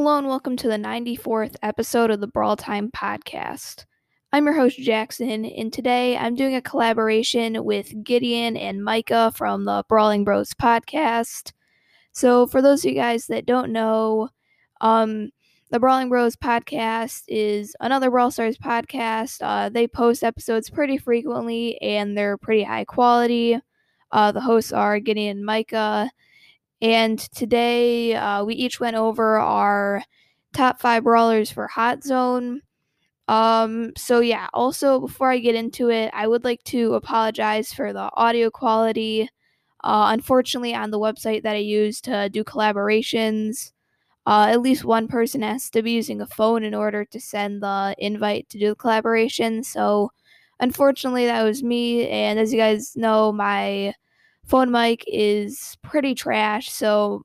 Hello and welcome to the 94th episode of the Brawl Time podcast. I'm your host Jackson, and today I'm doing a collaboration with Gideon and Micah from the Brawling Bros podcast. So, for those of you guys that don't know, um, the Brawling Bros podcast is another Brawl Stars podcast. Uh, they post episodes pretty frequently, and they're pretty high quality. Uh, the hosts are Gideon and Micah and today uh, we each went over our top five brawlers for Hot Zone. Um, so yeah, also before I get into it, I would like to apologize for the audio quality. Uh, unfortunately, on the website that I use to do collaborations, uh, at least one person has to be using a phone in order to send the invite to do the collaboration. So, unfortunately, that was me. And as you guys know, my phone mic is pretty trash, so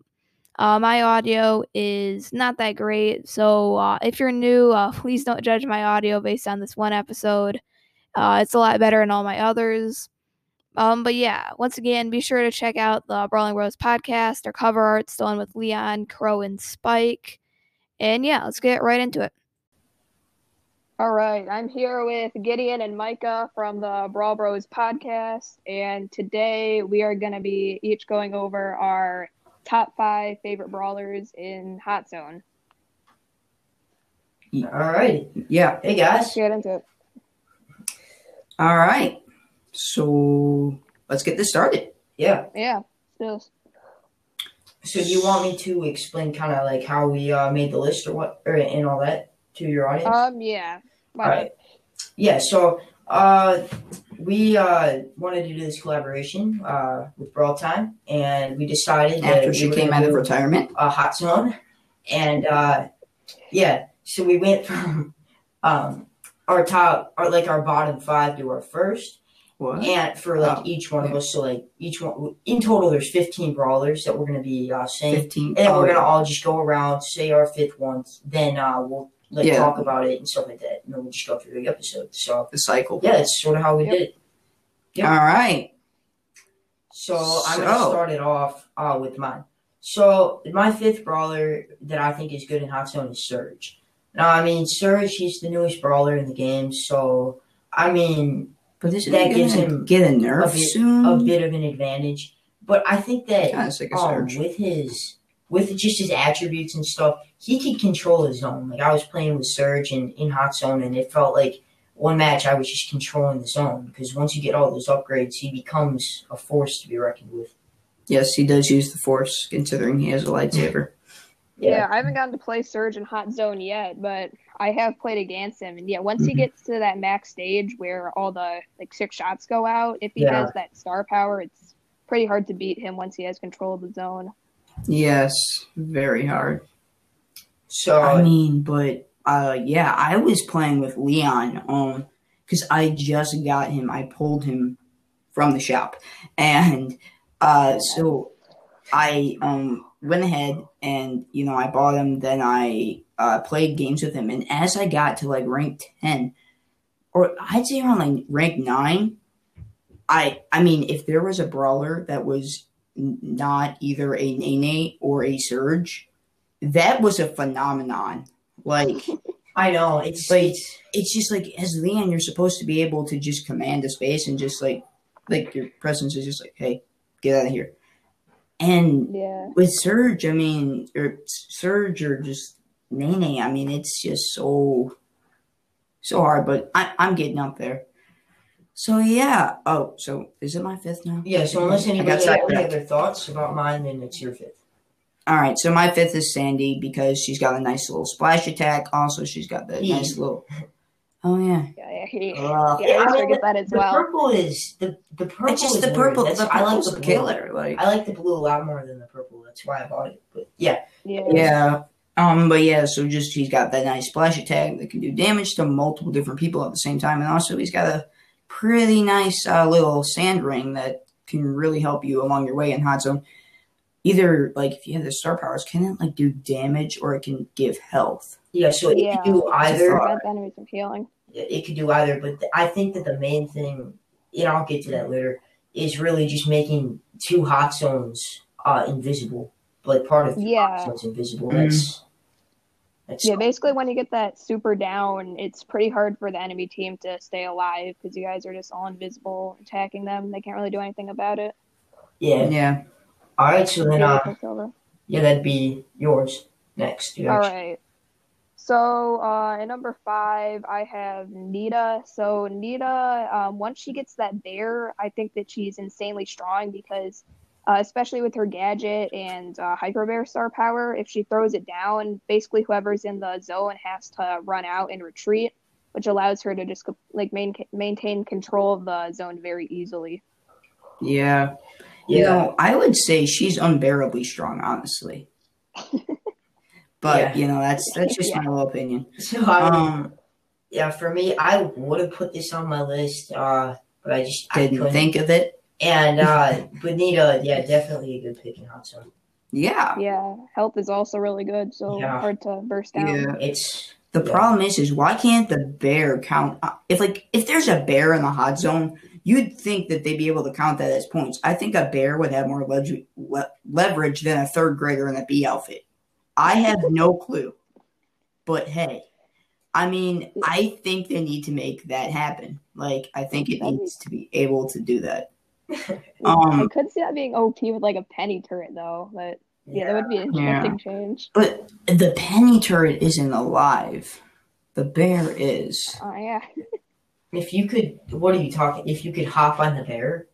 uh, my audio is not that great. So uh, if you're new, uh, please don't judge my audio based on this one episode. Uh, it's a lot better than all my others. Um, but yeah, once again, be sure to check out the Brawling Bros podcast. Our cover art's the one with Leon, Crow, and Spike. And yeah, let's get right into it. All right, I'm here with Gideon and Micah from the Brawl Bros podcast, and today we are going to be each going over our top five favorite brawlers in Hot Zone. All right, yeah. Hey guys, let's get into it. All right, so let's get this started. Yeah, yeah. Still. So do you want me to explain kind of like how we uh, made the list or what, or and all that? To your audience? Um, yeah. All right. Yeah, so uh, we uh, wanted to do this collaboration uh, with Brawl Time, and we decided after she came out of retirement, a hot zone, and uh, yeah, so we went from um, our top, our like our bottom five to our first. What? And for like oh, each one of us, so like each one in total, there's 15 brawlers that we're gonna be uh, saying, 15. and then we're gonna all just go around, say our fifth ones, then uh, we'll like yeah. talk about it and stuff like that. And then we'll just go through the episode. So the cycle. Yeah, that's sort of how we yep. did it. Yep. All right. So, so, I'm gonna start it off uh, with mine. So my fifth brawler that I think is good in Hot Zone is Surge. Now I mean Surge, he's the newest brawler in the game, so I mean but that gives him get a nerf a bit, soon? a bit of an advantage. But I think that um, with his with just his attributes and stuff, he can control his zone. Like I was playing with Surge and in Hot Zone, and it felt like one match I was just controlling the zone because once you get all those upgrades, he becomes a force to be reckoned with. Yes, he does use the force, considering he has a lightsaber. yeah. yeah, I haven't gotten to play Surge in Hot Zone yet, but I have played against him. And yeah, once mm-hmm. he gets to that max stage where all the like six shots go out, if he yeah. has that star power, it's pretty hard to beat him once he has control of the zone. Yes, very hard. So I mean, but uh, yeah, I was playing with Leon um because I just got him. I pulled him from the shop, and uh, so I um went ahead and you know I bought him. Then I uh, played games with him, and as I got to like rank ten, or I'd say around like rank nine, I I mean if there was a brawler that was not either a Nene or a Surge, that was a phenomenon. Like I know it's like it's just like as Leon, you're supposed to be able to just command a space and just like like your presence is just like, hey, get out of here. And yeah. with Surge, I mean, or Surge or just Nene, I mean, it's just so so hard. But I, I'm getting up there. So yeah. Oh, so is it my fifth now? Yeah. So unless anybody has any other thoughts about mine, then it's your fifth. All right. So my fifth is Sandy because she's got a nice little splash attack. Also, she's got the nice little. Oh yeah. Yeah, yeah, uh, yeah. I forget that as the well. Purple is the the purple. It's just the purple. The I like the blue. killer. Like I like the blue a lot more than the purple. That's why I bought it. But yeah. Yeah. Yeah. Um, but yeah, so just he's got that nice splash attack that can do damage to multiple different people at the same time, and also he's got a pretty nice uh, little sand ring that can really help you along your way in hot zone. Either like if you have the star powers, can it like do damage or it can give health? Yeah, so it yeah. can do either. enemies of healing. It could do either, but I think that the main thing, and I'll get to that later, is really just making two hot zones uh, invisible. Like part of yeah. hot zones invisible. Mm-hmm. That's That's Yeah, basically when you get that super down, it's pretty hard for the enemy team to stay alive because you guys are just all invisible attacking them. They can't really do anything about it. yeah. Yeah. All right, so then, uh, yeah, that'd be yours next. You All actually- right. So uh, at number five, I have Nita. So Nita, um, once she gets that bear, I think that she's insanely strong because, uh, especially with her gadget and uh, hyper bear star power, if she throws it down, basically whoever's in the zone has to run out and retreat, which allows her to just like main- maintain control of the zone very easily. Yeah. You Yeah. know, I would say she's unbearably strong, honestly. but Yeah. you know, that's that's just my little opinion. So, Um, yeah, for me, I would have put this on my list, uh, but I just didn't couldn't. think of it. And uh, Bonita, yeah, definitely a good pick in hot zone. Yeah. Yeah, health is also really good, so Yeah. hard to burst down. Yeah. It's The Yeah. problem is, is why can't the bear count? uh, If like if there's a bear in the hot zone, you'd think that they'd be able to count that as points. I think a bear would have more leg- le- leverage than a third grader in a B outfit. I have no clue, but hey, I mean, I think they need to make that happen. Like, I think it needs to be able to do that. I Um, could see that being OP with like a penny turret though, but yeah, that would be an Yeah. interesting change. but the penny turret isn't alive. The bear is. Oh yeah. If you could, what are you talking? If you could hop on the bear,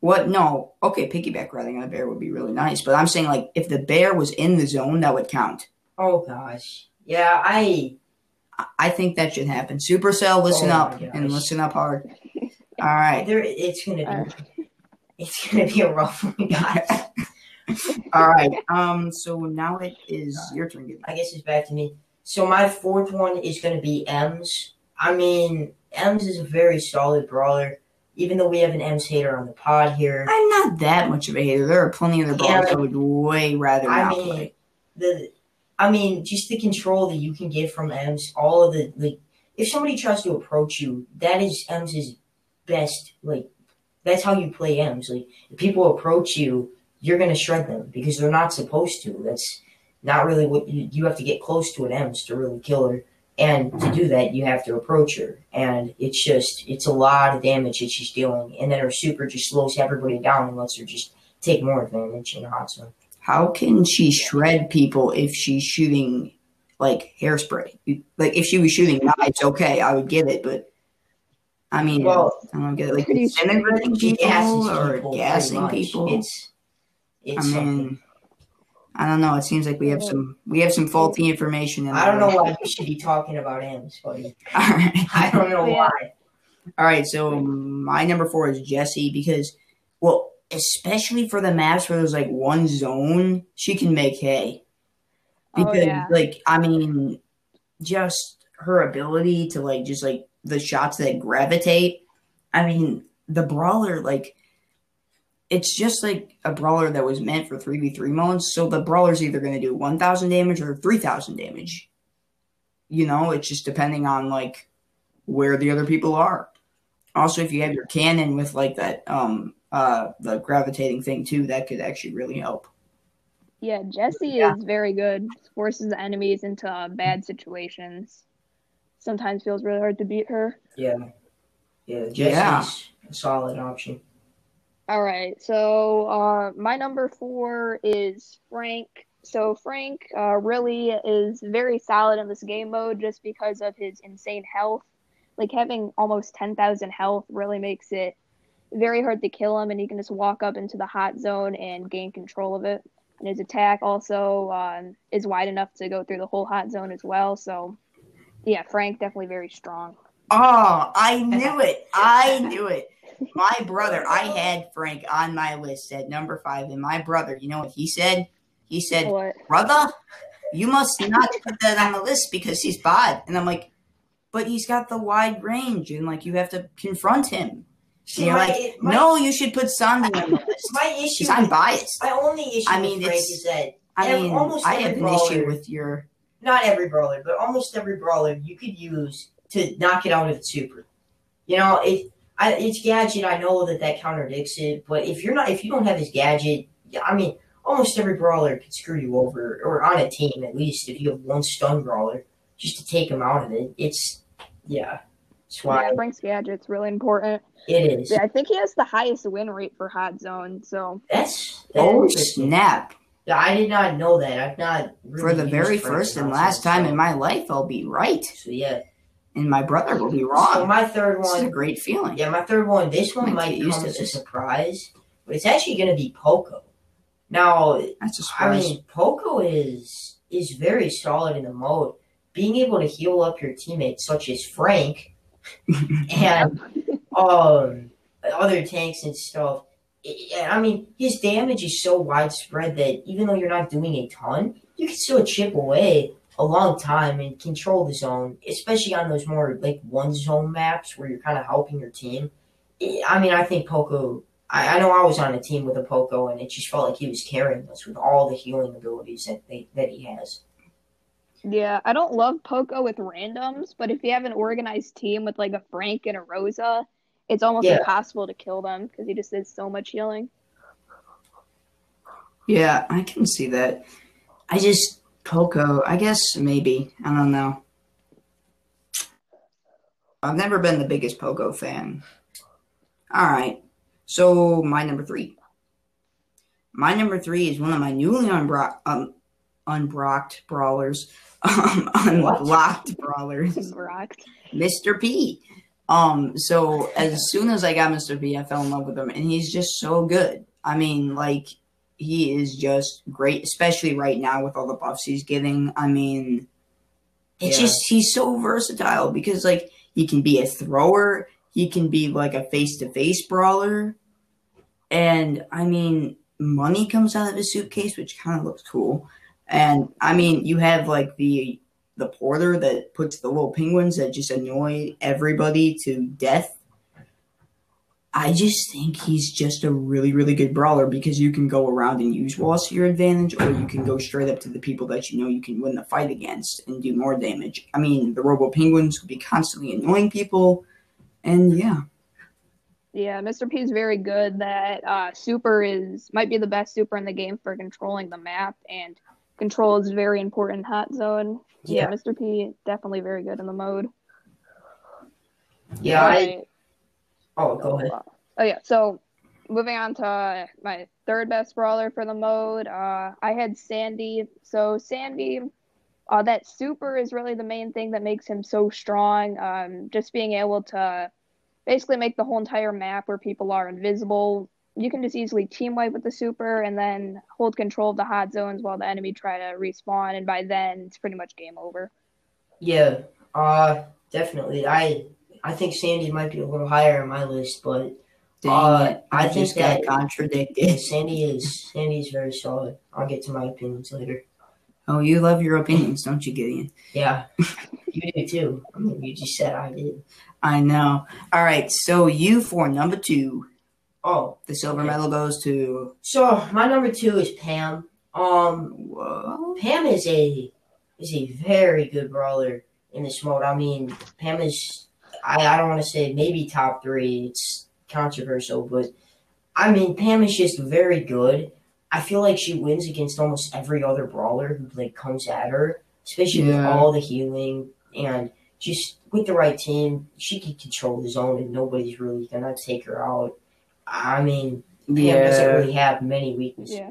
What? No. Okay, piggyback riding on a bear would be really nice, but I'm saying like if the bear was in the zone, that would count. oh gosh, yeah, I I- I think that should happen. Supercell, listen Oh my up and listen up hard. All right. there. It's gonna be, Alright. It's gonna be a rough one, guys. All right. Um. So now it is your turn. I guess it's back to me. So my fourth one is gonna be EMZ. I mean, EMZ is a very solid brawler. Even though we have an EMZ hater on the pod here, I'm not that much of a hater. There are plenty of the Yeah, brawlers I would way rather I not mean, play. the I mean, just the control that you can get from EMZ, all of the like if somebody tries to approach you, that is EMZ's best like that's how you play EMZ. Like if people approach you, you're gonna shred them because they're not supposed to. That's not really what you you have to get close to an EMZ to really kill her. And to do that you have to approach her. And it's just it's a lot of damage that she's dealing. And then her super just slows everybody down and lets her just take more advantage in hot zone. How can she shred people if she's shooting like hairspray? Like if she was shooting knives, okay, I would get it, but I mean, Well, I don't get it. Like Pretty disintegrating people gasses or people pretty gassing people. It's it's I something. mean, I don't know. It seems like we have some we have some faulty information. In I don't know why we should be talking about M's, buddy. All right. I don't know Yeah. why. All right, so my number four is Jessie because, well, especially for the maps where there's like one zone, she can make hay. Oh, Because, yeah. like, I mean, just her ability to like, just like the shots that gravitate. I mean, the brawler, like, it's just like a brawler that was meant for three v three modes. So the brawler's either going to do one thousand damage or three thousand damage. You know, it's just depending on like where the other people are. Also, if you have your cannon with like that, um, uh, the gravitating thing too, that could actually really help. Yeah, Jessie Yeah. is very good. Forces the enemies into uh, bad situations. Sometimes feels really hard to beat her. Yeah. Yeah, Jessie's Yeah. a solid option. All right, so uh, my number four is Frank. So Frank uh, really is very solid in this game mode just because of his insane health. Like having almost ten thousand health really makes it very hard to kill him, and he can just walk up into the hot zone and gain control of it. And his attack also um, is wide enough to go through the whole hot zone as well. So, yeah, Frank definitely very strong. Oh, I knew it! I knew it. My brother, I had Frank on my list at number five, and my brother, you know what he said? He said, What? brother, you must not put that on the list because he's bad. And I'm like, but he's got the wide range, and like you have to confront him. See, you're my, like, my, no, you should put Sandy on the list my issue I'm biased. my only issue I mean, with Frank it's- is that I ev- mean, almost I every have an brawler- issue with your. Not every brawler, but almost every brawler you could use to knock it out of the super. You know, it I, it's gadget. I know that that contradicts it, but if you're not, if you don't have his gadget, I mean, almost every brawler can screw you over, or on a team at least. If you have one stun brawler, just to take him out of it, it's yeah. That's why Yeah, Frank's gadget's really important. it is. Yeah, I think he has the highest win rate for Hot Zone. So That's, that's Oh interesting. snap! Yeah, I did not know that. I've not really For the very first and last time in my life, I'll be right, So yeah, and my brother will be wrong. So my third one, is a great feeling. yeah, my third one. This one might come as a surprise, but it's actually going to be Poco. Now, That's a surprise. I mean, Poco is is very solid in the mode. Being able to heal up your teammates, such as Frank and um other tanks and stuff. I mean, his damage is so widespread that even though you're not doing a ton, you can still chip away a long time and control the zone, especially on those more like one zone maps where you're kind of helping your team. I I mean, I think Poco. I, I know I was on a team with a Poco, and it just felt like he was carrying us with all the healing abilities that they, that he has. yeah, I don't love Poco with randoms, but if you have an organized team with like a Frank and a Rosa, it's almost Yeah. impossible to kill them because he just does so much healing. Yeah, I can see that. I just Poco. I guess maybe I don't know. I've never been the biggest Poco fan. All right, so my number three. My number three is one of my newly unbro- um, unbrocked brawlers, um, unlocked brawlers. Rocked. Mr. P. Um, so as soon as I got Mr. P, I fell in love with him, and he's just so good. I mean, like he is just great, especially right now with all the buffs he's getting. I mean, it's Yeah. just he's so versatile because like he can be a thrower, he can be like a face to face brawler, and I mean, money comes out of his suitcase, which kind of looks cool. And I mean, you have like the the porter that puts the little penguins that just annoy everybody to death. I just think he's just a really, really good brawler because you can go around and use walls to your advantage, or you can go straight up to the people that you know you can win the fight against and do more damage. I mean, the Robo Penguins would be constantly annoying people, and yeah, Yeah, Mr. P is very good. That uh, super is might be the best super in the game for controlling the map, and control is very important in Hot Zone. Yeah, Yeah. Mr. P definitely very good in the mode. Yeah, I. Oh, go ahead. Oh yeah, so moving on to uh, my third best brawler for the mode, uh, I had Sandy. So Sandy, uh, that super is really the main thing that makes him so strong. Um, just being able to basically make the whole entire map where people are invisible. You can just easily team wipe with the super and then hold control of the hot zones while the enemy try to respawn, and by then it's pretty much game over. Yeah, uh, definitely. I I think Sandy might be a little higher on my list, but dang Uh, I, I think just got that- contradicted. Sandy is Sandy's very solid. I'll get to my opinions later. Oh, you love your opinions, don't you, Gideon? Yeah, you do too. I mean, you just said I did. I know. All right, so you for number two, Oh, the silver Okay. medal goes to. so my number two is Pam. Um, Whoa. Pam is a is a very good brawler in this mode. I mean, Pam is I, I don't want to say maybe top three. It's controversial, but I mean Pam is just very good. I feel like she wins against almost every other brawler who like comes at her, especially with all the healing and just with the right team, she can control the zone and nobody's really gonna take her out. I mean, Pam doesn't Yeah. really have many weaknesses. Yeah.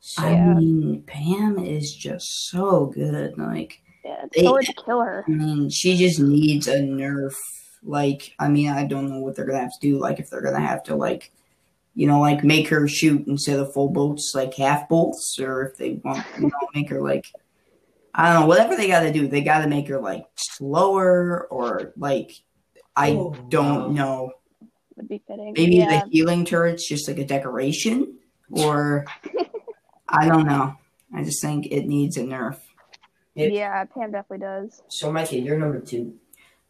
So, I Yeah. mean, Pam is just so good. Like, Yeah, it's They- so hard to kill her. I mean, she just needs a nerf. Like, I mean, I don't know what they're gonna have to do. Like, if they're gonna have to, like, you know, like make her shoot instead of full bolts, like half bolts, or if they want, you know, make her like, I don't know, whatever they got to do, they got to make her like slower or like, I Oh, don't wow. know. Would be fitting. Maybe yeah. the healing turret's just like a decoration, or I don't know. I just think it needs a nerf. Yep. Yeah, Pam definitely does. so Micah, you're number two.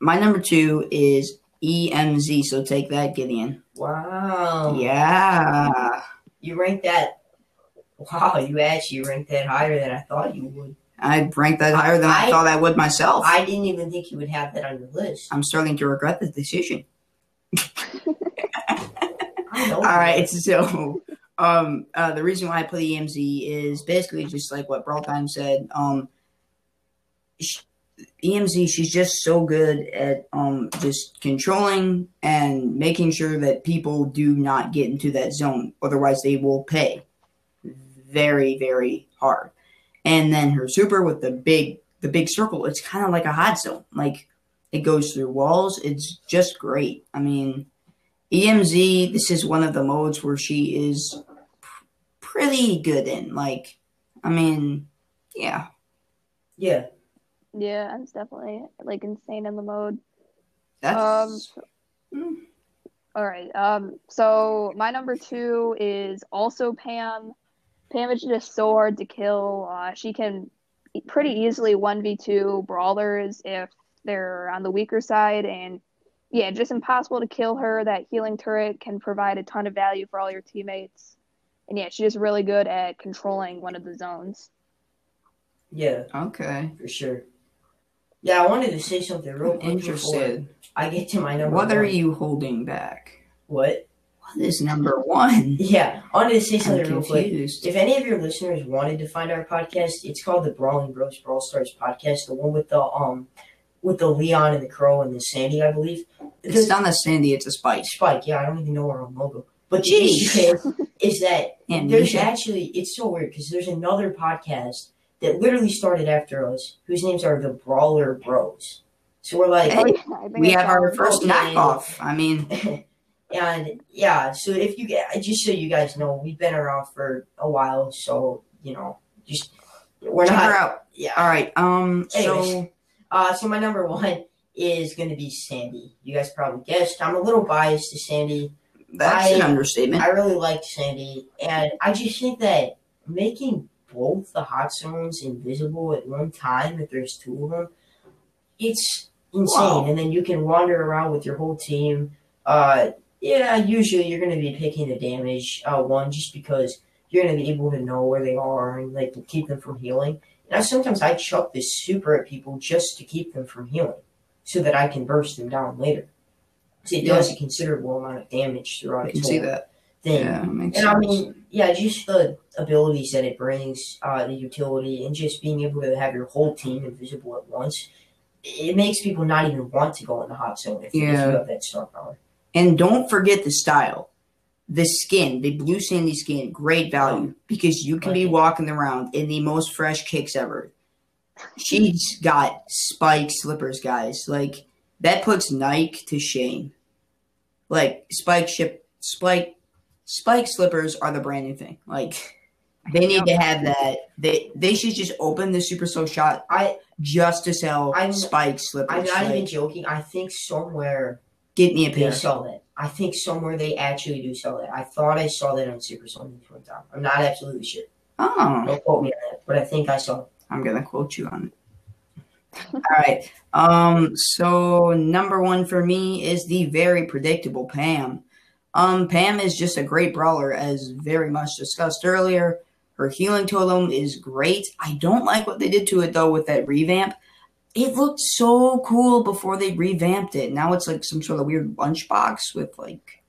My number two is EMZ, so take that, Gideon. Wow. Yeah. You ranked that. Wow, you actually ranked that higher than I thought you would. I ranked that higher than I, I- thought I would myself. I didn't even think you would have that on your list. I'm starting to regret the decision. All right, so um, uh, the reason why I put EMZ is basically just like what Brawl Time said. Um, she, EMZ, she's just so good at um just controlling and making sure that people do not get into that zone. Otherwise, they will pay very, very hard. And then her super with the big the big circle, it's kind of like a hot zone. Like it goes through walls. It's just great. I mean, EMZ, this is one of the modes where she is pr- pretty good in. Like, I mean, yeah. Yeah. Yeah, it's definitely like insane in the mode. That's Um, Mm. All right. Um. So my number two is also Pam. Pam is just so hard to kill. Uh, she can pretty easily one v two brawlers if they're on the weaker side, and yeah, just impossible to kill her. That healing turret can provide a ton of value for all your teammates, and yeah, she's just really good at controlling one of the zones. Yeah, okay. for sure. Yeah, I wanted to say something real quick Interested. I get to my number What are you holding back? What? What is number one? Yeah, I wanted to say I'm something real quick. If any of your listeners wanted to find our podcast, it's called the Brawling Bros Brawl Stars podcast, the one with the um with the Leon and the Crow and the Sandy, I believe. It's not a Sandy, it's a spike. Spike, yeah, I don't even know our own logo. But the Jeez. issue is, is that And there's Misha. actually it's so weird because there's another podcast that literally started after us, whose names are the Brawler Bros. So we're like, Hey, yeah, I think we I have our first Okay. knockoff. I mean, and yeah, so if you get just so you guys know, we've been around for a while, so you know, just we're check her not. out. Yeah. All right. Um. Anyways. So Uh, so my number one is going to be Sandy. You guys probably guessed. I'm a little biased to Sandy. that's an understatement. I really liked Sandy, and I just think that making both the hot zones invisible at one time, if there's two of them, it's insane. Wow. And then you can wander around with your whole team. Uh, yeah, usually you're going to be picking the damage uh, one just because you're going to be able to know where they are and like keep them from healing. I, sometimes I chuck this super at people just to keep them from healing, so that I can burst them down later. So it Yeah. does a considerable amount of damage throughout its whole that. thing. Yeah, makes And sense. I mean, yeah, just the abilities that it brings, uh, the utility, and just being able to have your whole team invisible at once, it makes people not even want to go in the hot zone if, if you have that star power. And don't forget the style. The skin, the blue sandy skin, great value oh. because you can be walking around in the most fresh kicks ever. She's got spike slippers, guys. Like that puts Nike to shame. Like spike ship spike spike slippers are the brand new thing. Like they need to have that. They they should just open the super slow shot I, just to sell I'm- spike slippers. I'm not Like, even joking. I think somewhere get me a they sell that. I think somewhere they actually do sell that. I thought I saw that on Super Sonic one time. I'm not absolutely sure. Oh. Don't quote me on that, but I think I saw it. I'm gonna quote you on it. All right. Um. So number one for me is the very predictable Pam. Um. Pam is just a great brawler, as very much discussed earlier. Her healing totem is great. I don't like what they did to it though with that revamp. It looked so cool before they revamped it. Now it's like some sort of weird lunchbox with like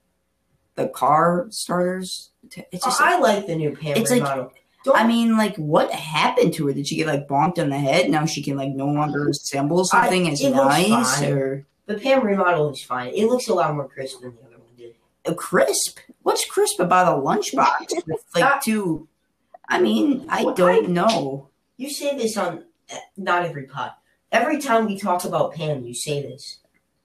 the car starters. It's just I like the new Pam It's like- remodel. Don't- I mean, like, what happened to her? Did she get like bonked on the head? Now she can like no longer assemble something as it looks nice or the Pam remodel is fine. It looks a lot more crisp than the other one did. a crisp. What's crisp about a lunchbox like two? I mean, I don't I- know. You say this on eh, not every pod. Every time we talk about Pam, you say this,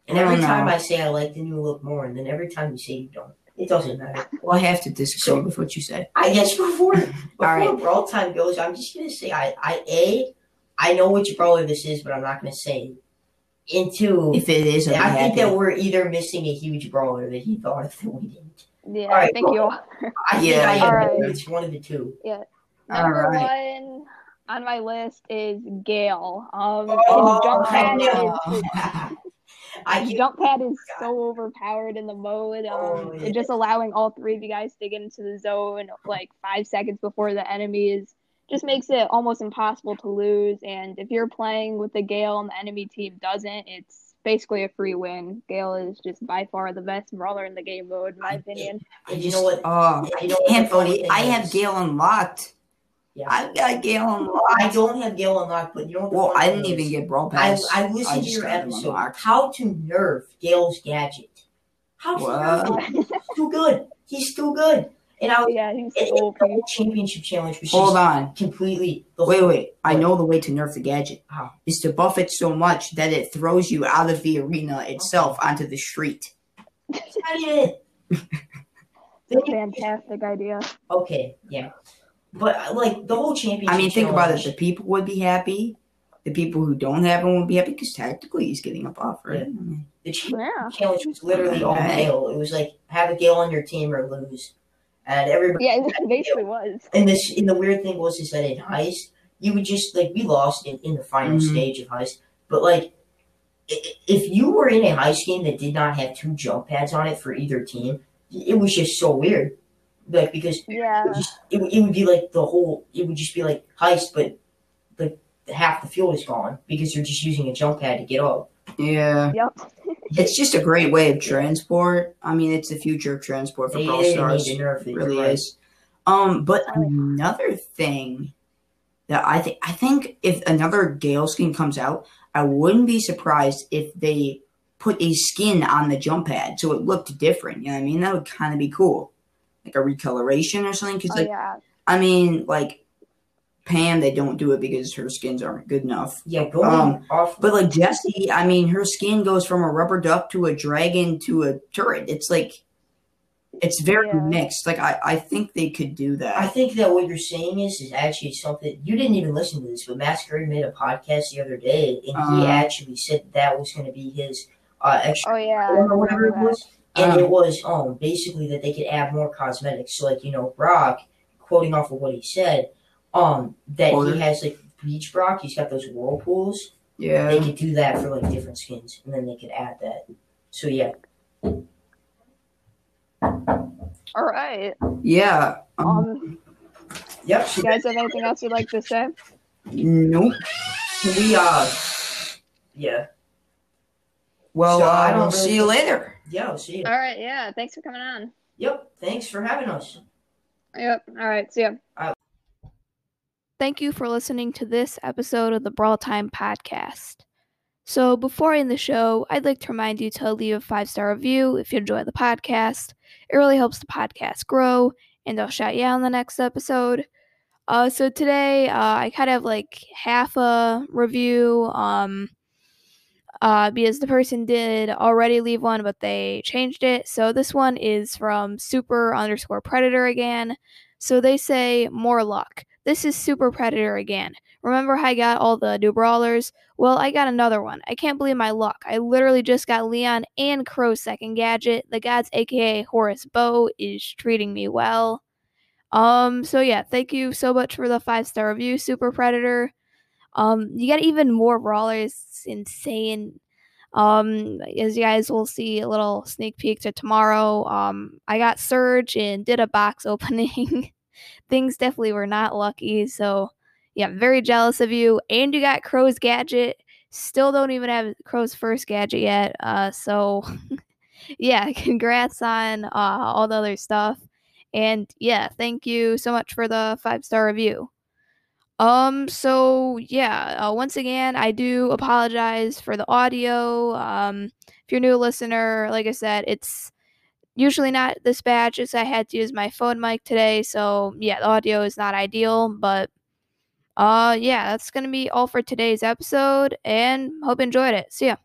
and every don't time. I say I like the new look more, and then every time you say you don't. It doesn't matter. Well, I have to disagree So- with what you say. I guess before before right. brawl time goes, I'm just gonna say I I a I know which brawler this is, but I'm not gonna say. it. And two, If it is, I'd think that we're either missing a huge brawler that he thought of that we didn't. Yeah, All right, I think cool. you are. I think Yeah. I am. All right. It's one of the two. Number right. one on my list is Gale. Um, Oh, jump pad no. is I his can't- jump pad is so overpowered in the mode. Um, Oh, yeah. just allowing all three of you guys to get into the zone like five seconds before the enemy is just makes it almost impossible to lose. And if you're playing with the Gale and the enemy team doesn't, it's basically a free win. Gale is just by far the best brawler in the game mode, in my opinion. And you know what? Oh, You know I can't the believe I have is? Gale unlocked. Yeah. I've got Gale I don't have Gale unlocked, but you know what? the Well, I didn't even is? get Brawl I, Pass. I listened to your episode. unlocked. How to nerf Gale's gadget. How to nerf He's too good. He's too good. And I was yeah, he's and, so OP. the whole championship challenge was Hold on. completely the Wait, whole, wait. I know the way to nerf the gadget. Is to buff it so much that it throws you out of the arena oh. itself onto the street. It's not it. Fantastic idea. Okay, yeah. But uh, like the whole championship I mean, think about it. The people would be happy. The people who don't have him would be happy because technically he's getting a buff, right? I mean, The Yeah. challenge was literally all male. It was like have a Gale on your team or lose. And everybody Yeah, it basically was. and this and the weird thing was is that in heist you would just like we lost in, in the final Mhm. stage of heist but like i- i- if you were in a heist game that did not have two jump pads on it for either team it was just so weird like because it, Yeah. would just, it, it would be like the whole it would just be like heist but like half the fuel is gone because you're just using a jump pad to get up yeah. Yep. It's just a great way of transport. I mean, it's the future of transport for they, Brawl Stars. to it, It really right. is. Um, but another thing that I think I think if another Gale skin comes out, I wouldn't be surprised if they put a skin on the jump pad so it looked different. You know what I mean? That would kind of be cool, like a recoloration or something. Because Oh like, yeah. I mean, like Pam, they don't do it because her skins aren't good enough. yeah going Um, off But like Jessie, I mean, her skin goes from a rubber duck to a dragon to a turret. It's like, it's very Yeah. mixed. Like I, I think they could do that. I think that what you're saying is is actually something you didn't even listen to this, but Masquerade made a podcast the other day, and he Uh. actually said that was going to be his uh, extra Oh yeah. I or whatever it was, and Um. it was um basically that they could add more cosmetics. So like you know Brock, quoting off of what he said, um that Quoted. he has like Beach Brock, he's got those whirlpools. Yeah, they could do that for like different skins, and then they could add that. So yeah, All right. Yeah. Um, Um, yep. you guys have anything else you'd like to say? nope. We uh, yeah, Well, So, uh, I don't we'll see you later. yeah. I'll see you. All right. Yeah. Thanks for coming on. Yep. Thanks for having us. Yep. All right. See ya. Thank you for listening to this episode of the Brawl Time podcast. So, before I end the show, I'd like to remind you to leave a five star review if you enjoy the podcast. It really helps the podcast grow, and I'll shout you out in the next episode. Uh, so today, uh, I kind of have like half a review, um, uh, because the person did already leave one, but they changed it. So this one is from Super underscore Predator again. So they say more luck. This is Super Predator again. Remember how I got all the new brawlers? Well, I got another one. I can't believe my luck. I literally just got Leon and Crow's second gadget. The gods, aka Horace Bow, is treating me well. Um, so yeah, thank you so much for the five star review, Super Predator. Um, you got even more brawlers. Insane. Um, as you guys will see a little sneak peek to tomorrow. Um, I got Surge and did a box opening. Things definitely were not lucky. So yeah, very jealous of you. And you got Crow's gadget. Still don't even have Crow's first gadget yet. Uh, so yeah, congrats on uh, all the other stuff. And yeah, thank you so much for the five star review. Um, so yeah, uh, once again, I do apologize for the audio. Um, if you're a new listener, like I said, it's usually not this bad, just I had to use my phone mic today, so yeah, the audio is not ideal, but uh yeah, that's gonna be all for today's episode, and hope you enjoyed it. See ya.